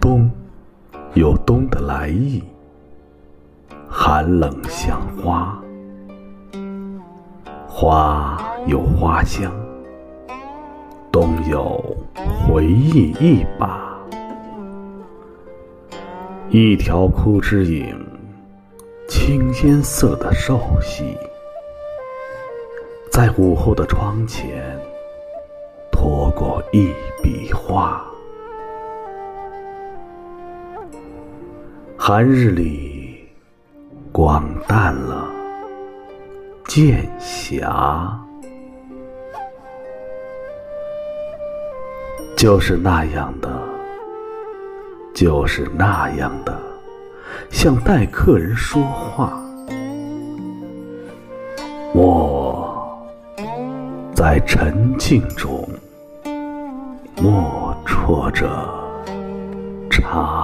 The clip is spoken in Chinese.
冬有冬的来意，寒冷像花，花有花香，冬有回忆一把。一条枯枝影，青烟色的瘦隙，在午后的窗前拖过一笔画。寒日里，光淡了，渐霞，就是那样的。就是那样的，像待客人说话。我在沉静中默啜着茶。